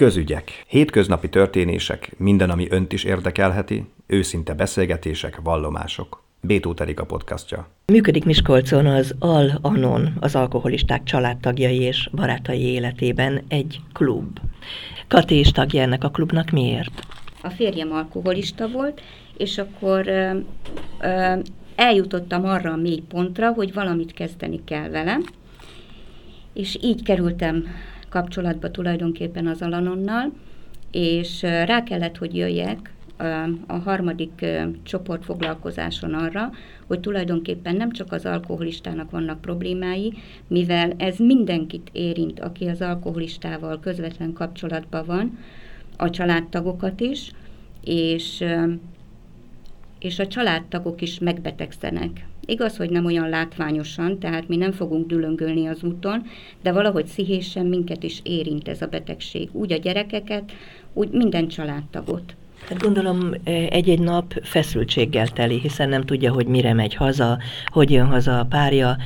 Közügyek, hétköznapi történések, minden, ami önt is érdekelheti, őszinte beszélgetések, vallomások. Bétó a podcastja. Működik Miskolcon az Al-Anon, az alkoholisták családtagjai és barátai életében egy klub. Kati is tagja ennek a klubnak, miért? A férjem alkoholista volt, és akkor ö, ö, eljutottam arra a mély pontra, hogy valamit kezdeni kell velem, és így kerültem kapcsolatba tulajdonképpen az Alanonnal, és rá kellett, hogy jöjjek a harmadik csoportfoglalkozáson arra, hogy tulajdonképpen nem csak az alkoholistának vannak problémái, mivel ez mindenkit érint, aki az alkoholistával közvetlen kapcsolatban van, a családtagokat is, és, és a családtagok is megbetegszenek. Igaz, hogy nem olyan látványosan, tehát mi nem fogunk dülöngölni az úton, de valahogy szihésen minket is érint ez a betegség. Úgy a gyerekeket, úgy minden családtagot. Hát gondolom egy-egy nap feszültséggel teli, hiszen nem tudja, hogy mire megy haza, hogy jön haza a párja,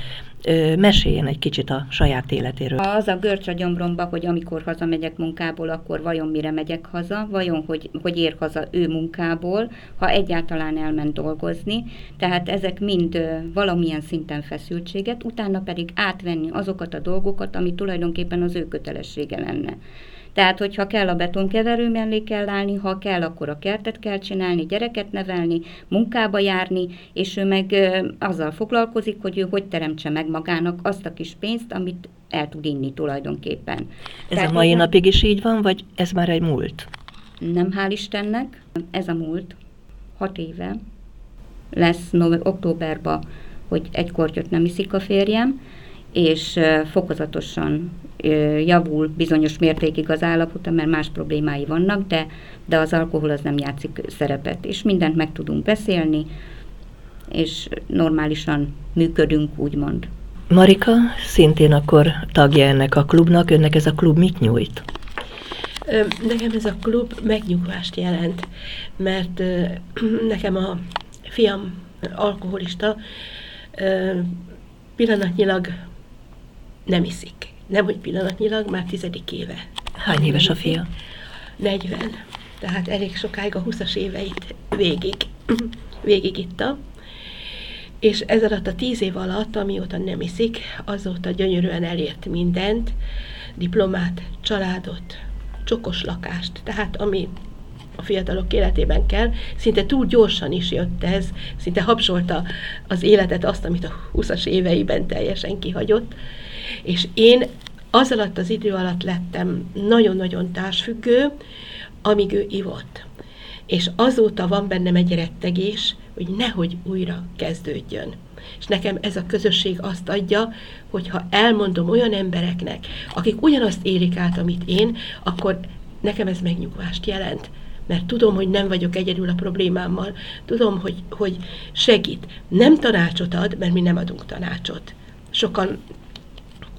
meséljen egy kicsit a saját életéről. Az a görcs a gyomromba, hogy amikor hazamegyek munkából, akkor vajon mire megyek haza, vajon hogy, hogy ér haza ő munkából, ha egyáltalán elment dolgozni. Tehát ezek mind valamilyen szinten feszültséget, utána pedig átvenni azokat a dolgokat, ami tulajdonképpen az ő kötelessége lenne. Tehát, hogyha kell a betonkeverő mellé kell állni, ha kell, akkor a kertet kell csinálni, gyereket nevelni, munkába járni, és ő meg azzal foglalkozik, hogy ő hogy teremtse meg magának azt a kis pénzt, amit el tud inni tulajdonképpen. Ez Tehát a mai napig is így van, vagy ez már egy múlt? Nem, hál' Istennek, ez a múlt. Hat éve lesz nove- októberben, hogy egy kortyot nem iszik a férjem, és fokozatosan javul bizonyos mértékig az állapota, mert más problémái vannak, de, de az alkohol az nem játszik szerepet, és mindent meg tudunk beszélni, és normálisan működünk, úgymond. Marika szintén akkor tagja ennek a klubnak, önnek ez a klub mit nyújt? Nekem ez a klub megnyugvást jelent, mert nekem a fiam alkoholista pillanatnyilag nem iszik. Nem, hogy pillanatnyilag, már tizedik éve. Hány éves a fia? 40. Tehát elég sokáig a 20-as éveit végig, végig itta. És ez alatt a tíz év alatt, amióta nem iszik, azóta gyönyörűen elért mindent, diplomát, családot, csokos lakást, tehát ami a fiatalok életében kell, szinte túl gyorsan is jött ez, szinte habsolta az életet azt, amit a 20-as éveiben teljesen kihagyott, és én az alatt az idő alatt lettem nagyon-nagyon társfüggő, amíg ő ivott. És azóta van bennem egy rettegés, hogy nehogy újra kezdődjön. És nekem ez a közösség azt adja, hogy ha elmondom olyan embereknek, akik ugyanazt érik át, amit én, akkor nekem ez megnyugvást jelent. Mert tudom, hogy nem vagyok egyedül a problémámmal, tudom, hogy, hogy segít. Nem tanácsot ad, mert mi nem adunk tanácsot. Sokan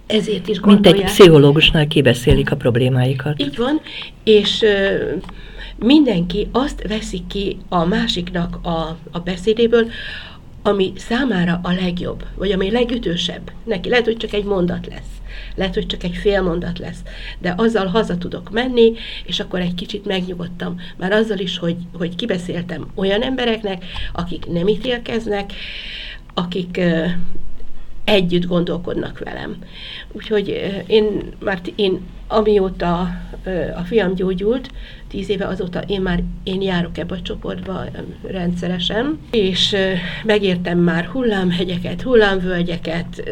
ezért is gondolják. Mint egy pszichológusnál kibeszélik a problémáikat. Így van, és ö, mindenki azt veszi ki a másiknak a, a beszédéből, ami számára a legjobb, vagy ami legütősebb neki. Lehet, hogy csak egy mondat lesz. Lehet, hogy csak egy fél mondat lesz, de azzal haza tudok menni, és akkor egy kicsit megnyugodtam. Már azzal is, hogy, hogy kibeszéltem olyan embereknek, akik nem ítélkeznek, akik együtt gondolkodnak velem. Úgyhogy én már én amióta a fiam gyógyult, tíz éve azóta én már én járok ebbe a csoportba rendszeresen, és megértem már hullámhegyeket, hullámvölgyeket,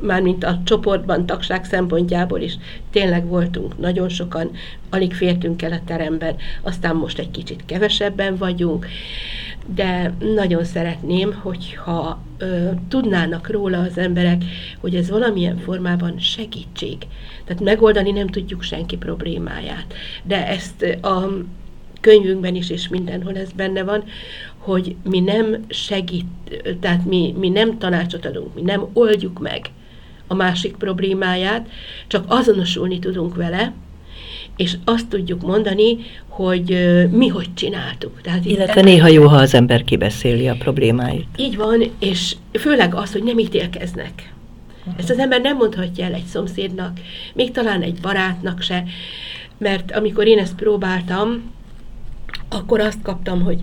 mármint a csoportban tagság szempontjából is tényleg voltunk nagyon sokan, alig fértünk el a teremben, aztán most egy kicsit kevesebben vagyunk, de nagyon szeretném, hogyha ö, tudnának róla az emberek, hogy ez valamilyen formában segítség. Tehát megoldani nem tudjuk senki problémáját, de ezt a könyvünkben is, és mindenhol ez benne van, hogy mi nem segít, tehát mi, mi nem tanácsot adunk, mi nem oldjuk meg a másik problémáját, csak azonosulni tudunk vele, és azt tudjuk mondani, hogy mi hogy csináltuk. Tehát Illetve néha jó, ha az ember kibeszéli a problémáit. Így van, és főleg az, hogy nem ítélkeznek. Ezt az ember nem mondhatja el egy szomszédnak, még talán egy barátnak se. mert amikor én ezt próbáltam, akkor azt kaptam, hogy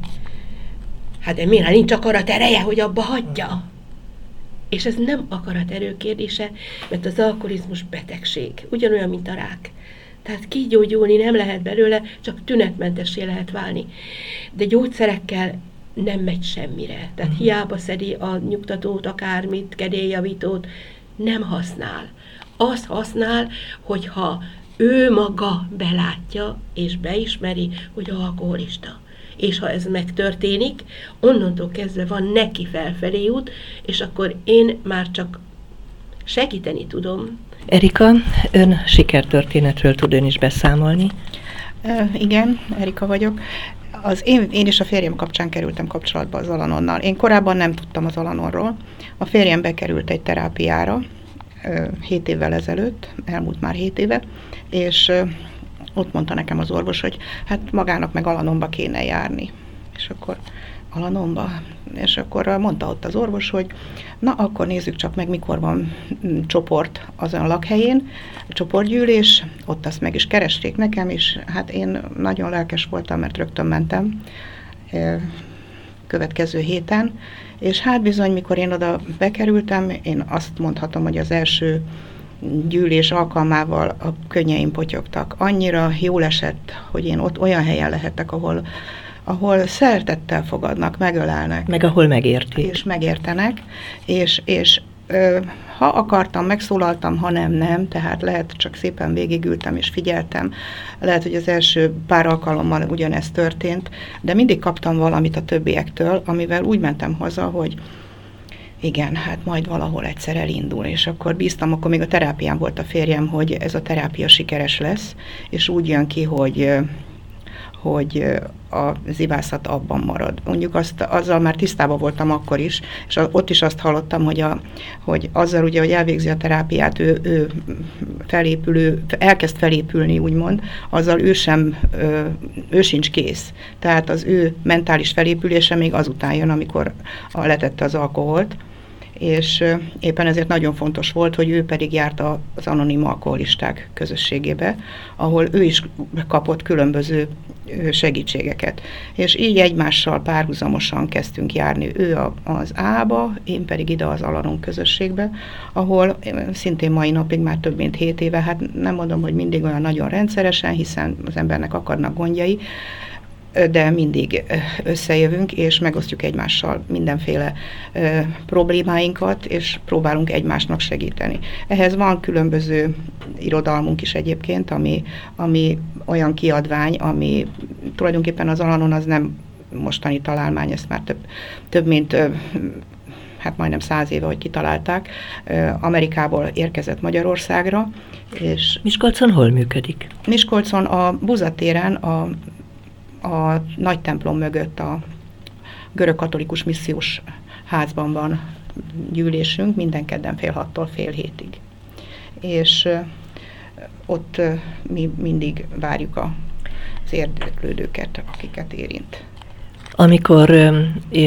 hát de miért nincs akarat ereje, hogy abba hagyja? És ez nem akarat erő kérdése, mert az alkoholizmus betegség, ugyanolyan, mint a rák. Tehát kigyógyulni nem lehet belőle, csak tünetmentessé lehet válni. De gyógyszerekkel nem megy semmire. Tehát uh-huh. hiába szedi a nyugtatót, akármit, kedélyjavítót, nem használ. Az használ, hogyha ő maga belátja és beismeri, hogy alkoholista. És ha ez megtörténik, onnantól kezdve van neki felfelé út, és akkor én már csak segíteni tudom. Erika, ön sikertörténetről tud ön is beszámolni? igen, Erika vagyok. Az én, én is a férjem kapcsán kerültem kapcsolatba az Alanonnal. Én korábban nem tudtam az Alanonról. A férjem bekerült egy terápiára, 7 évvel ezelőtt, elmúlt már 7 éve, és ott mondta nekem az orvos, hogy hát magának meg Alanomba kéne járni. És akkor Alanomba? És akkor mondta ott az orvos, hogy na akkor nézzük csak meg, mikor van mm, csoport azon a lakhelyén, csoportgyűlés, ott azt meg is keresték nekem, és hát én nagyon lelkes voltam, mert rögtön mentem következő héten, és hát bizony, mikor én oda bekerültem, én azt mondhatom, hogy az első gyűlés alkalmával a könnyeim potyogtak. Annyira jól esett, hogy én ott olyan helyen lehetek, ahol, ahol szeretettel fogadnak, megölelnek. Meg ahol megértik. És megértenek, és, és ö, ha akartam, megszólaltam, ha nem, nem, tehát lehet csak szépen végigültem és figyeltem. Lehet, hogy az első pár alkalommal ugyanezt történt, de mindig kaptam valamit a többiektől, amivel úgy mentem haza, hogy igen, hát majd valahol egyszer elindul, és akkor bíztam, akkor még a terápián volt a férjem, hogy ez a terápia sikeres lesz, és úgy jön ki, hogy hogy a zivászat abban marad. Mondjuk azt, azzal már tisztában voltam akkor is, és ott is azt hallottam, hogy, a, hogy azzal ugye, hogy elvégzi a terápiát, ő, ő felépülő, elkezd felépülni, úgymond, azzal ő sem, ő sincs kész. Tehát az ő mentális felépülése még azután jön, amikor letette az alkoholt, és éppen ezért nagyon fontos volt, hogy ő pedig járt az anonim alkoholisták közösségébe, ahol ő is kapott különböző segítségeket. És így egymással párhuzamosan kezdtünk járni. Ő az A-ba, én pedig ide az Alanon közösségbe, ahol szintén mai napig már több mint 7 éve, hát nem mondom, hogy mindig olyan nagyon rendszeresen, hiszen az embernek akarnak gondjai, de mindig összejövünk, és megosztjuk egymással mindenféle problémáinkat, és próbálunk egymásnak segíteni. Ehhez van különböző irodalmunk is egyébként, ami, ami olyan kiadvány, ami tulajdonképpen az Alanon az nem mostani találmány, ezt már több, több mint hát majdnem száz éve, hogy kitalálták, Amerikából érkezett Magyarországra. És Miskolcon hol működik? Miskolcon a Buzatéren a a nagy templom mögött a görög katolikus missziós házban van gyűlésünk, minden kedden fél hattól fél hétig. És ott mi mindig várjuk az érdeklődőket, akiket érint. Amikor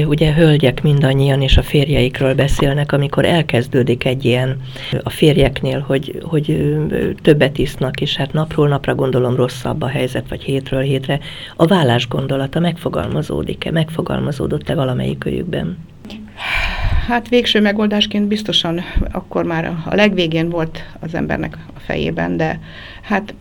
ugye hölgyek mindannyian és a férjeikről beszélnek, amikor elkezdődik egy ilyen a férjeknél, hogy, hogy többet isznak, és hát napról napra gondolom rosszabb a helyzet, vagy hétről hétre, a vállás gondolata megfogalmazódik-e, megfogalmazódott-e valamelyik őjükben? Hát végső megoldásként biztosan akkor már a legvégén volt az embernek a fejében, de hát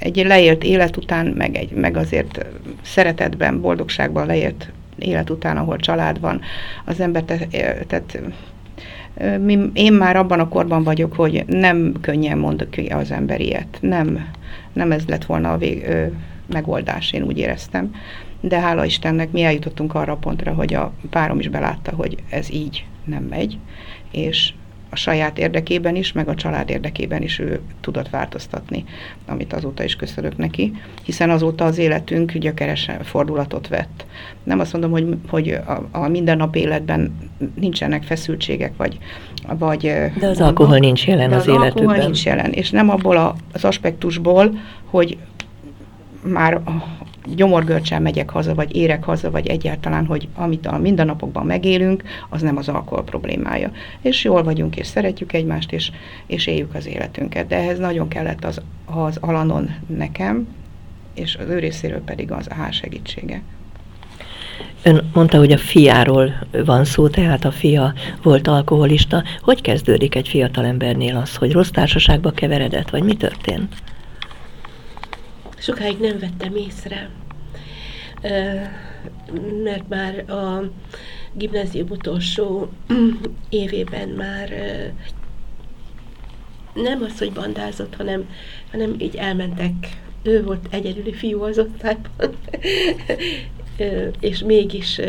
egy leélt élet után, meg, egy, meg azért szeretetben, boldogságban leélt élet után, ahol család van, az ember, te, tehát mi, én már abban a korban vagyok, hogy nem könnyen mondok ki az ember ilyet. Nem, nem ez lett volna a vég, ö, megoldás, én úgy éreztem. De hála Istennek mi eljutottunk arra a pontra, hogy a párom is belátta, hogy ez így nem megy, és a saját érdekében is, meg a család érdekében is ő tudott változtatni, amit azóta is köszönök neki, hiszen azóta az életünk gyökeresen fordulatot vett. Nem azt mondom, hogy, hogy a, a mindennap életben nincsenek feszültségek, vagy... vagy de az alkohol nincs jelen az, az életükben. alkohol nincs jelen, és nem abból a, az aspektusból, hogy már gyomorgörcsel megyek haza, vagy érek haza, vagy egyáltalán, hogy amit a mindennapokban megélünk, az nem az alkohol problémája. És jól vagyunk, és szeretjük egymást, és, és éljük az életünket. De ehhez nagyon kellett az, az Alanon nekem, és az ő részéről pedig az AH segítsége. Ön mondta, hogy a fiáról van szó, tehát a fia volt alkoholista. Hogy kezdődik egy fiatalembernél az, hogy rossz társaságba keveredett, vagy mi történt? Sokáig nem vettem észre, mert már a gimnázium utolsó évében már nem az, hogy bandázott, hanem, hanem így elmentek. Ő volt egyedüli fiú az osztályban, és mégis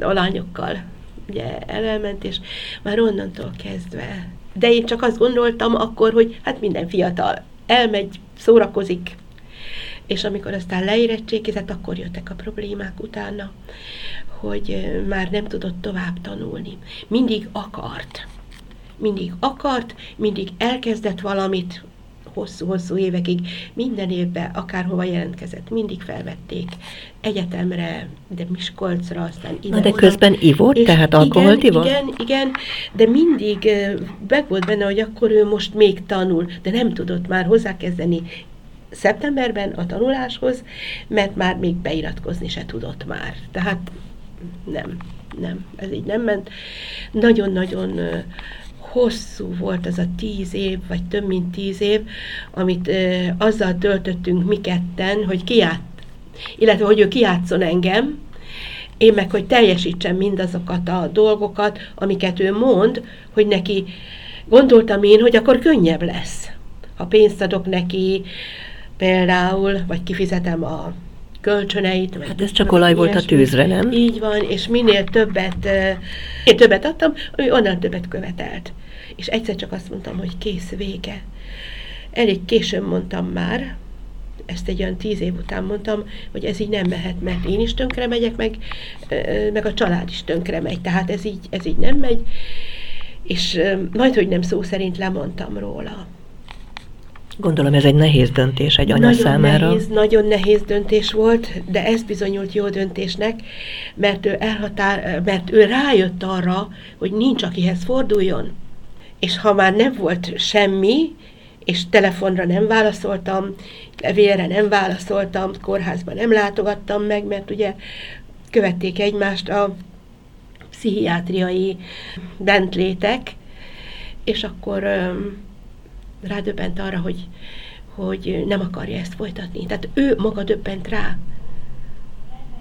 a lányokkal ugye elment, és már onnantól kezdve. De én csak azt gondoltam akkor, hogy hát minden fiatal elmegy, szórakozik, és amikor aztán leérettségizett, akkor jöttek a problémák utána, hogy már nem tudott tovább tanulni. Mindig akart. Mindig akart, mindig elkezdett valamit, hosszú-hosszú évekig, minden évben, akárhova jelentkezett, mindig felvették egyetemre, de Miskolcra, aztán ide Na de közben ivott, tehát alkoholt igen, ivott? Igen, igen, de mindig meg volt benne, hogy akkor ő most még tanul, de nem tudott már hozzákezdeni szeptemberben a tanuláshoz, mert már még beiratkozni se tudott már. Tehát nem, nem, ez így nem ment. Nagyon-nagyon hosszú volt az a tíz év, vagy több mint tíz év, amit ö, azzal töltöttünk mi ketten, hogy kiát, illetve hogy ő kiátszon engem, én meg, hogy teljesítsem mindazokat a dolgokat, amiket ő mond, hogy neki gondoltam én, hogy akkor könnyebb lesz. Ha pénzt adok neki, például, vagy kifizetem a kölcsöneit. Hát ez csak olaj volt a tűzre, nem? Így van, és minél többet, én többet adtam, ő onnan többet követelt. És egyszer csak azt mondtam, hogy kész, vége. Elég későn mondtam már, ezt egy olyan tíz év után mondtam, hogy ez így nem mehet, mert én is tönkre megyek, meg, meg a család is tönkre megy, tehát ez így, ez így nem megy, és majd, hogy nem szó szerint lemondtam róla. Gondolom ez egy nehéz döntés egy anya nagyon számára. Nehéz, nagyon nehéz döntés volt, de ez bizonyult jó döntésnek, mert ő, elhatár, mert ő rájött arra, hogy nincs akihez forduljon. És ha már nem volt semmi, és telefonra nem válaszoltam, levélre nem válaszoltam, kórházban nem látogattam meg, mert ugye követték egymást a pszichiátriai bentlétek, és akkor rádöbbent arra, hogy, hogy nem akarja ezt folytatni. Tehát ő maga döbbent rá.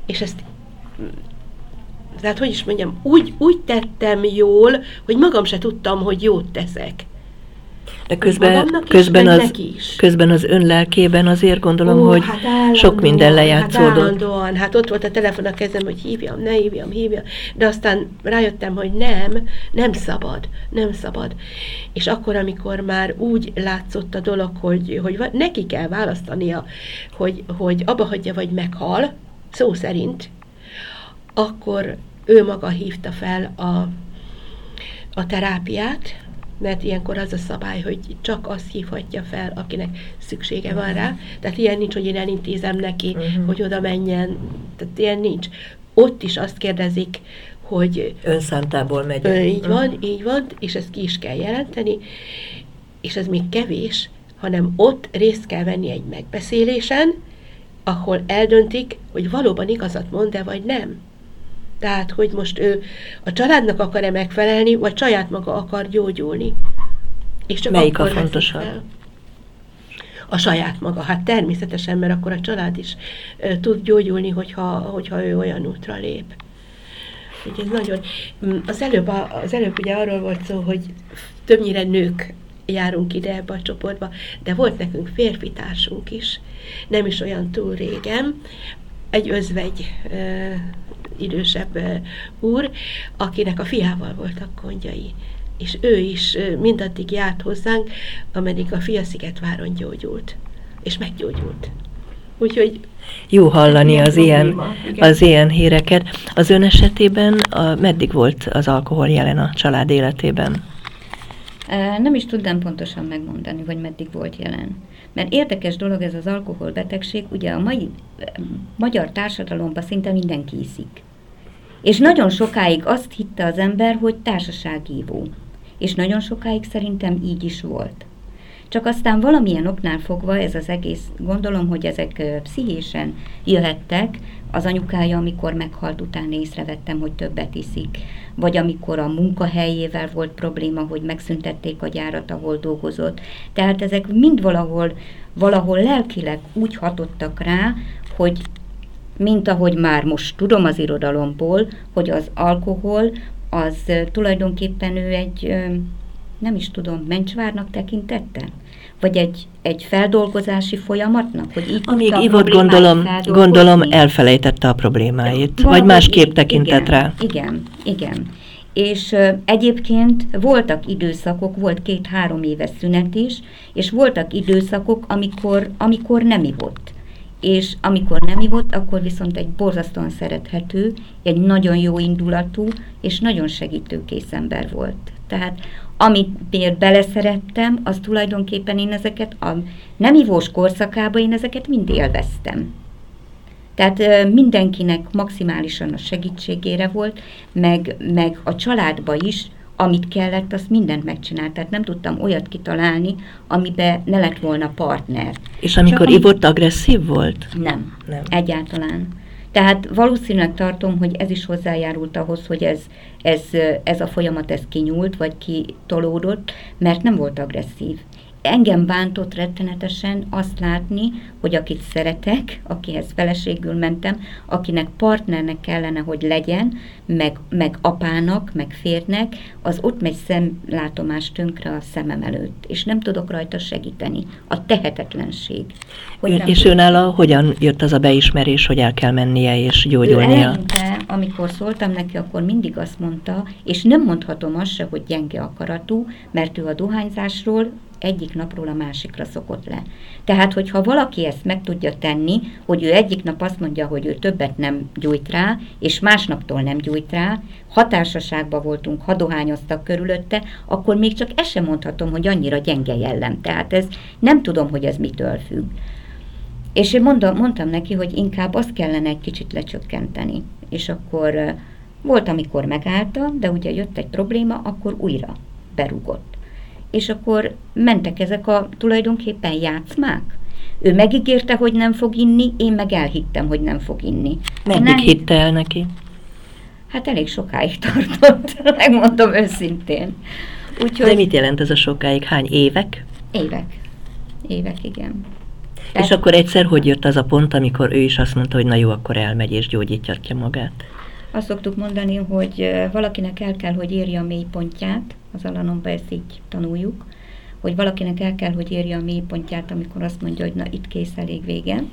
És ezt tehát hogy is mondjam, úgy, úgy tettem jól, hogy magam se tudtam, hogy jót teszek. De közben, közben, az, is. közben az ön lelkében azért gondolom, Ó, hogy hát sok minden lejátszódott. Hát állandóan, hát ott volt a telefon a kezem, hogy hívjam, ne hívjam, hívjam. De aztán rájöttem, hogy nem, nem szabad, nem szabad. És akkor, amikor már úgy látszott a dolog, hogy, hogy neki kell választania, hogy, hogy abba hagyja, vagy meghal, szó szerint, akkor ő maga hívta fel a, a terápiát, mert ilyenkor az a szabály, hogy csak azt hívhatja fel, akinek szüksége van rá. Tehát ilyen nincs, hogy én elintézem neki, uh-huh. hogy oda menjen. Tehát ilyen nincs. Ott is azt kérdezik, hogy... Önszántából megy. Ö, így van, uh-huh. így van, és ezt ki is kell jelenteni, és ez még kevés, hanem ott részt kell venni egy megbeszélésen, ahol eldöntik, hogy valóban igazat mond-e, vagy nem. Tehát, hogy most ő a családnak akar-e megfelelni, vagy saját maga akar gyógyulni. És csak Melyik a fontosabb? A saját maga. Hát természetesen, mert akkor a család is ö, tud gyógyulni, hogyha, hogyha ő olyan útra lép. Ugye nagyon, mm, az előbb, az előbb ugye arról volt szó, hogy többnyire nők járunk ide ebbe a csoportba, de volt nekünk férfi társunk is, nem is olyan túl régen, egy özvegy idősebb úr, akinek a fiával voltak gondjai. És ő is mindaddig járt hozzánk, ameddig a fia Szigetváron gyógyult. És meggyógyult. Úgyhogy jó hallani az ilyen, az ilyen híreket. Az ön esetében a, meddig volt az alkohol jelen a család életében? Nem is tudnám pontosan megmondani, hogy meddig volt jelen. Mert érdekes dolog ez az alkoholbetegség, ugye a mai magyar társadalomban szinte mindenki iszik. És nagyon sokáig azt hitte az ember, hogy társaságívó. És nagyon sokáig szerintem így is volt. Csak aztán valamilyen oknál fogva ez az egész, gondolom, hogy ezek pszichésen jöhettek, az anyukája, amikor meghalt, utána észrevettem, hogy többet iszik, vagy amikor a munkahelyével volt probléma, hogy megszüntették a gyárat, ahol dolgozott. Tehát ezek mind valahol, valahol lelkileg úgy hatottak rá, hogy mint ahogy már most tudom az irodalomból, hogy az alkohol az tulajdonképpen ő egy, nem is tudom, mencsvárnak tekintette? Vagy egy, egy feldolgozási folyamatnak? Hogy így Amíg Ivot gondolom, gondolom elfelejtette a problémáit, Valahogy vagy másképp tekintett igen, rá. Igen, igen. És uh, egyébként voltak időszakok, volt két-három éves szünet is, és voltak időszakok, amikor, amikor nem ivott és amikor nem ivott, akkor viszont egy borzasztóan szerethető, egy nagyon jó indulatú és nagyon segítőkész ember volt. Tehát amit miért beleszerettem, az tulajdonképpen én ezeket a nem ivós korszakában én ezeket mind élveztem. Tehát mindenkinek maximálisan a segítségére volt, meg, meg a családba is, amit kellett, azt mindent megcsinált. Tehát nem tudtam olyat kitalálni, amiben ne lett volna partner. És amikor Csak, ivott, agresszív volt? Nem, nem, egyáltalán. Tehát valószínűleg tartom, hogy ez is hozzájárult ahhoz, hogy ez, ez, ez a folyamat ez kinyúlt, vagy kitolódott, mert nem volt agresszív engem bántott rettenetesen azt látni, hogy akit szeretek, akihez feleségül mentem, akinek partnernek kellene, hogy legyen, meg, meg apának, meg férnek, az ott megy szemlátomás tönkre a szemem előtt, és nem tudok rajta segíteni. A tehetetlenség. Hogy Ön, és őnála hogyan jött az a beismerés, hogy el kell mennie és gyógyulnia? Ő amikor szóltam neki, akkor mindig azt mondta, és nem mondhatom azt se, hogy gyenge akaratú, mert ő a dohányzásról egyik napról a másikra szokott le. Tehát, hogyha valaki ezt meg tudja tenni, hogy ő egyik nap azt mondja, hogy ő többet nem gyújt rá, és másnaptól nem gyújt rá, határsaságban voltunk, hadohányoztak körülötte, akkor még csak ezt sem mondhatom, hogy annyira gyenge jellem. Tehát ez nem tudom, hogy ez mitől függ. És én mondom, mondtam neki, hogy inkább azt kellene egy kicsit lecsökkenteni. És akkor volt, amikor megállta, de ugye jött egy probléma, akkor újra berugott és akkor mentek ezek a tulajdonképpen játszmák. Ő megígérte, hogy nem fog inni, én meg elhittem, hogy nem fog inni. Meddig nem... hitte el neki? Hát elég sokáig tartott, megmondom őszintén. Úgyhogy... De mit jelent ez a sokáig? Hány évek? Évek. Évek, igen. Tehát... És akkor egyszer hogy jött az a pont, amikor ő is azt mondta, hogy na jó, akkor elmegy és gyógyítja magát? Azt szoktuk mondani, hogy valakinek el kell, hogy érje a mélypontját, az Alanomba ezt így tanuljuk, hogy valakinek el kell, hogy érje a mélypontját, amikor azt mondja, hogy na itt kész, elég vége.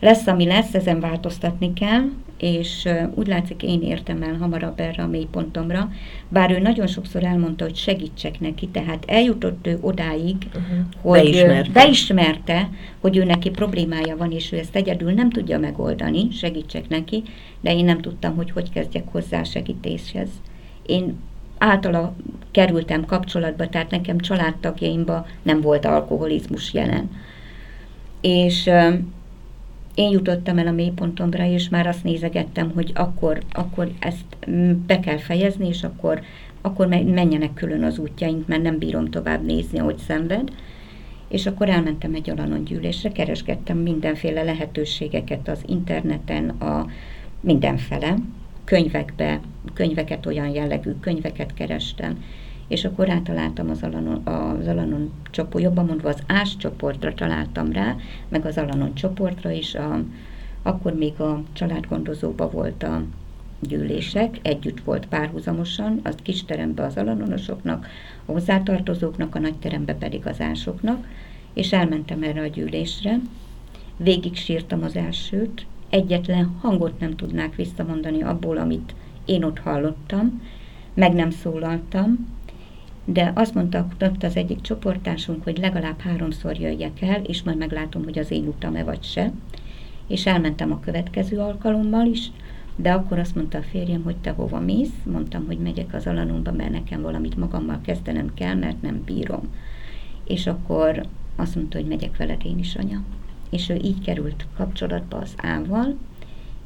Lesz, ami lesz, ezen változtatni kell, és úgy látszik, én értem el hamarabb erre a mélypontomra, bár ő nagyon sokszor elmondta, hogy segítsek neki, tehát eljutott ő odáig, uh-huh. hogy beismerte. beismerte, hogy ő neki problémája van, és ő ezt egyedül nem tudja megoldani, segítsek neki, de én nem tudtam, hogy hogy kezdjek hozzá segítéshez. Én általa kerültem kapcsolatba, tehát nekem családtagjaimban nem volt alkoholizmus jelen. És én jutottam el a mélypontomra, és már azt nézegettem, hogy akkor, akkor ezt be kell fejezni, és akkor, akkor menjenek külön az útjaink, mert nem bírom tovább nézni, hogy szenved. És akkor elmentem egy alanon gyűlésre, keresgettem mindenféle lehetőségeket az interneten, a mindenfele, könyvekbe, könyveket, olyan jellegű könyveket kerestem, és akkor rátaláltam az Alanon, az Alanon csoport, jobban mondva az Ás csoportra találtam rá, meg az Alanon csoportra is, a, akkor még a családgondozóba volt a gyűlések, együtt volt párhuzamosan, az kis terembe az alanonosoknak, a hozzátartozóknak, a nagy terembe pedig az ásoknak, és elmentem erre a gyűlésre. Végig sírtam az elsőt, egyetlen hangot nem tudnák visszamondani abból, amit én ott hallottam, meg nem szólaltam, de azt mondta ott az egyik csoportásunk, hogy legalább háromszor jöjjek el, és majd meglátom, hogy az én utam-e vagy se. És elmentem a következő alkalommal is, de akkor azt mondta a férjem, hogy te hova mész? Mondtam, hogy megyek az alanumba, mert nekem valamit magammal kezdenem kell, mert nem bírom. És akkor azt mondta, hogy megyek veled én is, anya. És ő így került kapcsolatba az Ával,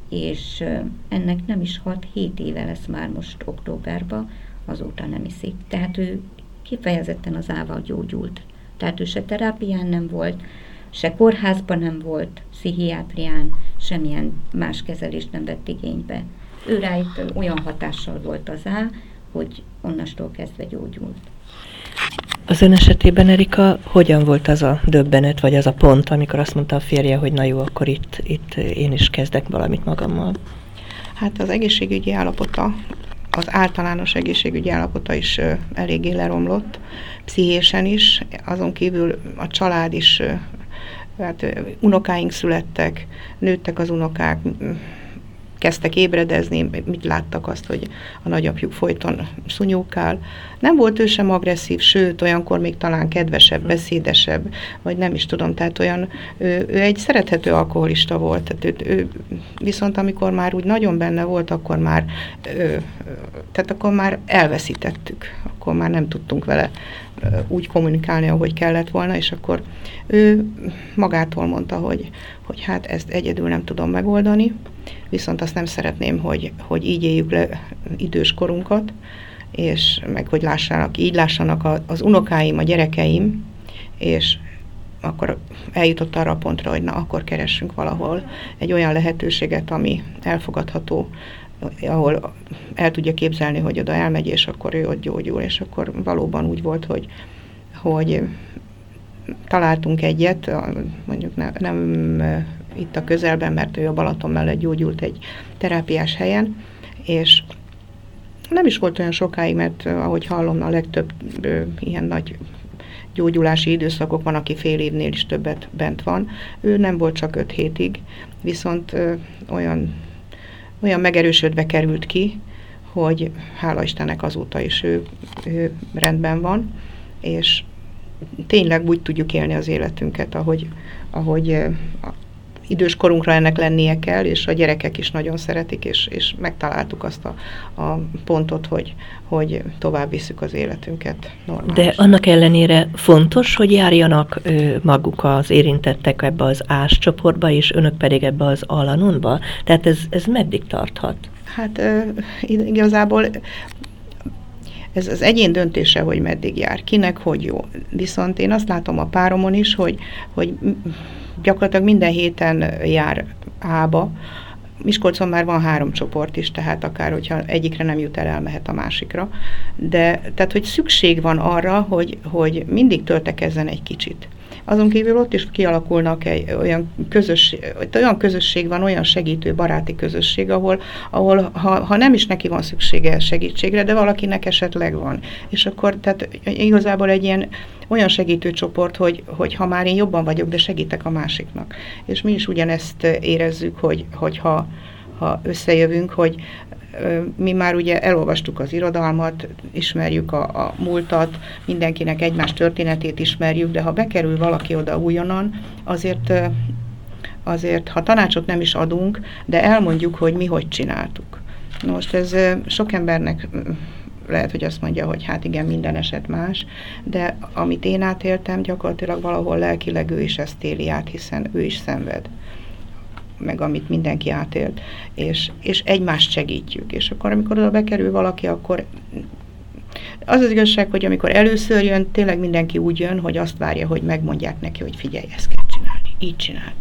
és ennek nem is 6-7 éve lesz már most októberben, azóta nem iszik. Tehát ő kifejezetten az ával gyógyult. Tehát ő se terápián nem volt, se kórházban nem volt, pszichiátrián, semmilyen más kezelést nem vett igénybe. Ő rá itt olyan hatással volt az á, hogy onnastól kezdve gyógyult. Az ön esetében, Erika, hogyan volt az a döbbenet, vagy az a pont, amikor azt mondta a férje, hogy na jó, akkor itt, itt én is kezdek valamit magammal? Hát az egészségügyi állapota, az általános egészségügyi állapota is eléggé leromlott, pszichésen is, azon kívül a család is, hát unokáink születtek, nőttek az unokák, kezdtek ébredezni, mit láttak azt, hogy a nagyapjuk folyton szunyókál. Nem volt ő sem agresszív, sőt, olyankor még talán kedvesebb, beszédesebb, vagy nem is tudom, tehát olyan, ő, ő egy szerethető alkoholista volt, tehát ő, ő, viszont amikor már úgy nagyon benne volt, akkor már, ő, tehát akkor már elveszítettük, akkor már nem tudtunk vele úgy kommunikálni, ahogy kellett volna, és akkor ő magától mondta, hogy, hogy hát ezt egyedül nem tudom megoldani, viszont azt nem szeretném, hogy, hogy így éljük le idős korunkat, és meg hogy lássanak, így lássanak az unokáim, a gyerekeim, és akkor eljutott arra a pontra, hogy na, akkor keressünk valahol egy olyan lehetőséget, ami elfogadható, ahol el tudja képzelni, hogy oda elmegy, és akkor ő ott gyógyul, és akkor valóban úgy volt, hogy, hogy találtunk egyet, mondjuk ne, nem itt a közelben, mert ő a Balaton mellett gyógyult egy terápiás helyen, és nem is volt olyan sokáig, mert ahogy hallom, a legtöbb ilyen nagy gyógyulási időszakok van, aki fél évnél is többet bent van. Ő nem volt csak öt hétig, viszont ö, olyan, olyan megerősödve került ki, hogy hála Istennek azóta is ő, ő rendben van, és tényleg úgy tudjuk élni az életünket, ahogy, ahogy idős korunkra ennek lennie kell, és a gyerekek is nagyon szeretik, és, és megtaláltuk azt a, a pontot, hogy, hogy tovább visszük az életünket normálisan. De annak ellenére fontos, hogy járjanak ö, maguk az érintettek ebbe az ás csoportba, és önök pedig ebbe az alanonba? Tehát ez, ez meddig tarthat? Hát ö, igazából ez az egyén döntése, hogy meddig jár, kinek hogy jó. Viszont én azt látom a páromon is, hogy, hogy gyakorlatilag minden héten jár Ába, Miskolcon már van három csoport is, tehát akár, hogyha egyikre nem jut el, elmehet a másikra. De tehát, hogy szükség van arra, hogy, hogy mindig töltekezzen egy kicsit. Azon kívül ott is kialakulnak egy olyan közösség, olyan közösség van, olyan segítő, baráti közösség, ahol, ahol ha, ha nem is neki van szüksége segítségre, de valakinek esetleg van. És akkor tehát igazából egy ilyen olyan segítőcsoport, hogy, hogy ha már én jobban vagyok, de segítek a másiknak. És mi is ugyanezt érezzük, hogy, hogy ha, ha összejövünk, hogy mi már ugye elolvastuk az irodalmat, ismerjük a, a múltat, mindenkinek egymás történetét ismerjük, de ha bekerül valaki oda újonnan, azért, azért ha tanácsot nem is adunk, de elmondjuk, hogy mi hogy csináltuk. Most ez sok embernek lehet, hogy azt mondja, hogy hát igen, minden eset más, de amit én átéltem, gyakorlatilag valahol lelkileg ő is ezt éli át, hiszen ő is szenved meg amit mindenki átélt, és, és egymást segítjük. És akkor, amikor oda bekerül valaki, akkor az az igazság, hogy amikor először jön, tényleg mindenki úgy jön, hogy azt várja, hogy megmondják neki, hogy figyelj, ezt kell csinálni, így csináld.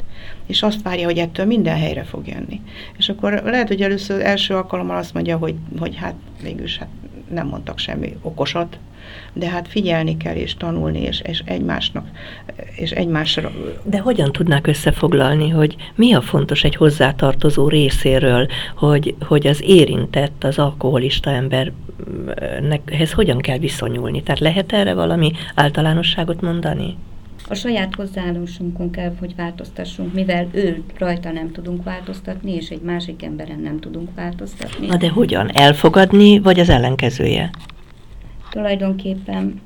És azt várja, hogy ettől minden helyre fog jönni. És akkor lehet, hogy először első alkalommal azt mondja, hogy, hogy hát végülis hát nem mondtak semmi okosat, de hát figyelni kell, és tanulni, és, és egymásnak, és egymásra. De hogyan tudnák összefoglalni, hogy mi a fontos egy hozzátartozó részéről, hogy, hogy az érintett, az alkoholista emberhez hogyan kell viszonyulni? Tehát lehet erre valami általánosságot mondani? A saját hozzáállásunkon kell, hogy változtassunk, mivel ő rajta nem tudunk változtatni, és egy másik emberen nem tudunk változtatni. Na de hogyan? Elfogadni, vagy az ellenkezője? Tulajdonképpen,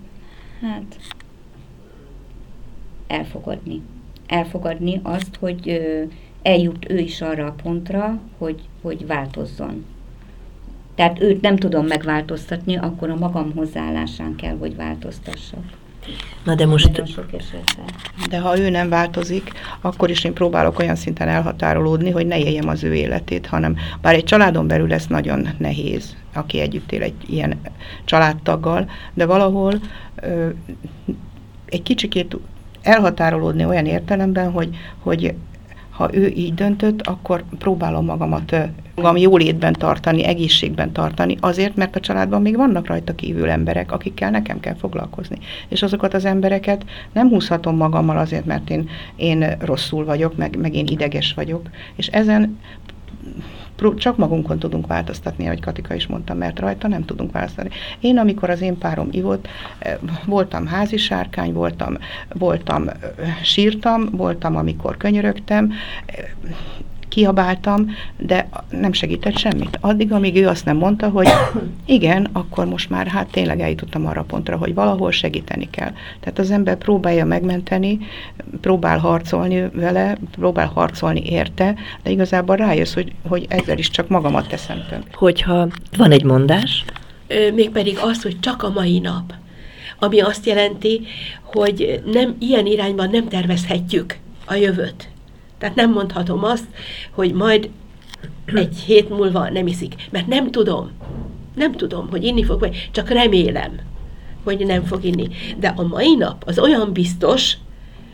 hát elfogadni. Elfogadni azt, hogy eljut ő is arra a pontra, hogy, hogy változzon. Tehát őt nem tudom megváltoztatni, akkor a magam hozzáállásán kell, hogy változtassak. Na de most... Nagyon sok esetben. De ha ő nem változik, akkor is én próbálok olyan szinten elhatárolódni, hogy ne éljem az ő életét, hanem bár egy családon belül ez nagyon nehéz, aki együtt él egy ilyen családtaggal, de valahol ö, egy kicsikét elhatárolódni olyan értelemben, hogy, hogy ha ő így döntött, akkor próbálom magamat magam jólétben tartani, egészségben tartani, azért, mert a családban még vannak rajta kívül emberek, akikkel nekem kell foglalkozni. És azokat az embereket nem húzhatom magammal azért, mert én, én rosszul vagyok, meg, meg én ideges vagyok. És ezen csak magunkon tudunk változtatni, ahogy Katika is mondta, mert rajta nem tudunk változtatni. Én, amikor az én párom ivott, eh, voltam házi sárkány, voltam, voltam eh, sírtam, voltam, amikor könyörögtem, eh, kiabáltam, de nem segített semmit. Addig, amíg ő azt nem mondta, hogy igen, akkor most már hát tényleg eljutottam arra pontra, hogy valahol segíteni kell. Tehát az ember próbálja megmenteni, próbál harcolni vele, próbál harcolni érte, de igazából rájössz, hogy, hogy ezzel is csak magamat teszem tönkre. Hogyha van egy mondás, mégpedig az, hogy csak a mai nap, ami azt jelenti, hogy nem ilyen irányban nem tervezhetjük a jövőt. Tehát nem mondhatom azt, hogy majd egy hét múlva nem iszik, mert nem tudom. Nem tudom, hogy inni fog, vagy csak remélem, hogy nem fog inni. De a mai nap az olyan biztos,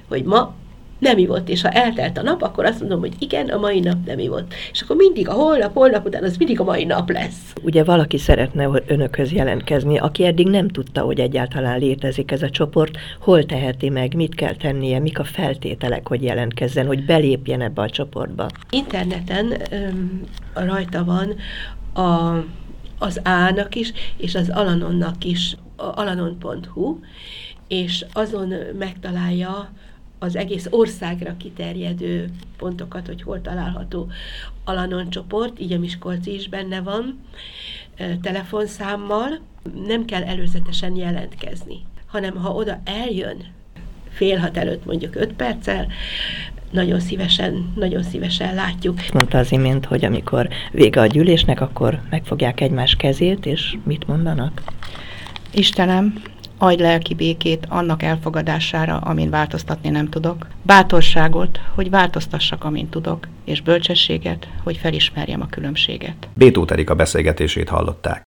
hogy ma nem ivott, és ha eltelt a nap, akkor azt mondom, hogy igen, a mai nap nem ivott. És akkor mindig a holnap, holnap után az mindig a mai nap lesz. Ugye valaki szeretne önökhöz jelentkezni, aki eddig nem tudta, hogy egyáltalán létezik ez a csoport, hol teheti meg, mit kell tennie, mik a feltételek, hogy jelentkezzen, hogy belépjen ebbe a csoportba. Interneten öm, rajta van a, az A-nak is, és az Alanonnak is, alanon.hu, és azon megtalálja az egész országra kiterjedő pontokat, hogy hol található Alanon csoport, így a Miskolci is benne van, telefonszámmal. Nem kell előzetesen jelentkezni, hanem ha oda eljön fél hat előtt mondjuk öt perccel, nagyon szívesen, nagyon szívesen látjuk. Mondta az imént, hogy amikor vége a gyűlésnek, akkor megfogják egymás kezét, és mit mondanak? Istenem, adj lelki békét annak elfogadására, amin változtatni nem tudok, bátorságot, hogy változtassak, amin tudok, és bölcsességet, hogy felismerjem a különbséget. Bétót Erika beszélgetését hallották.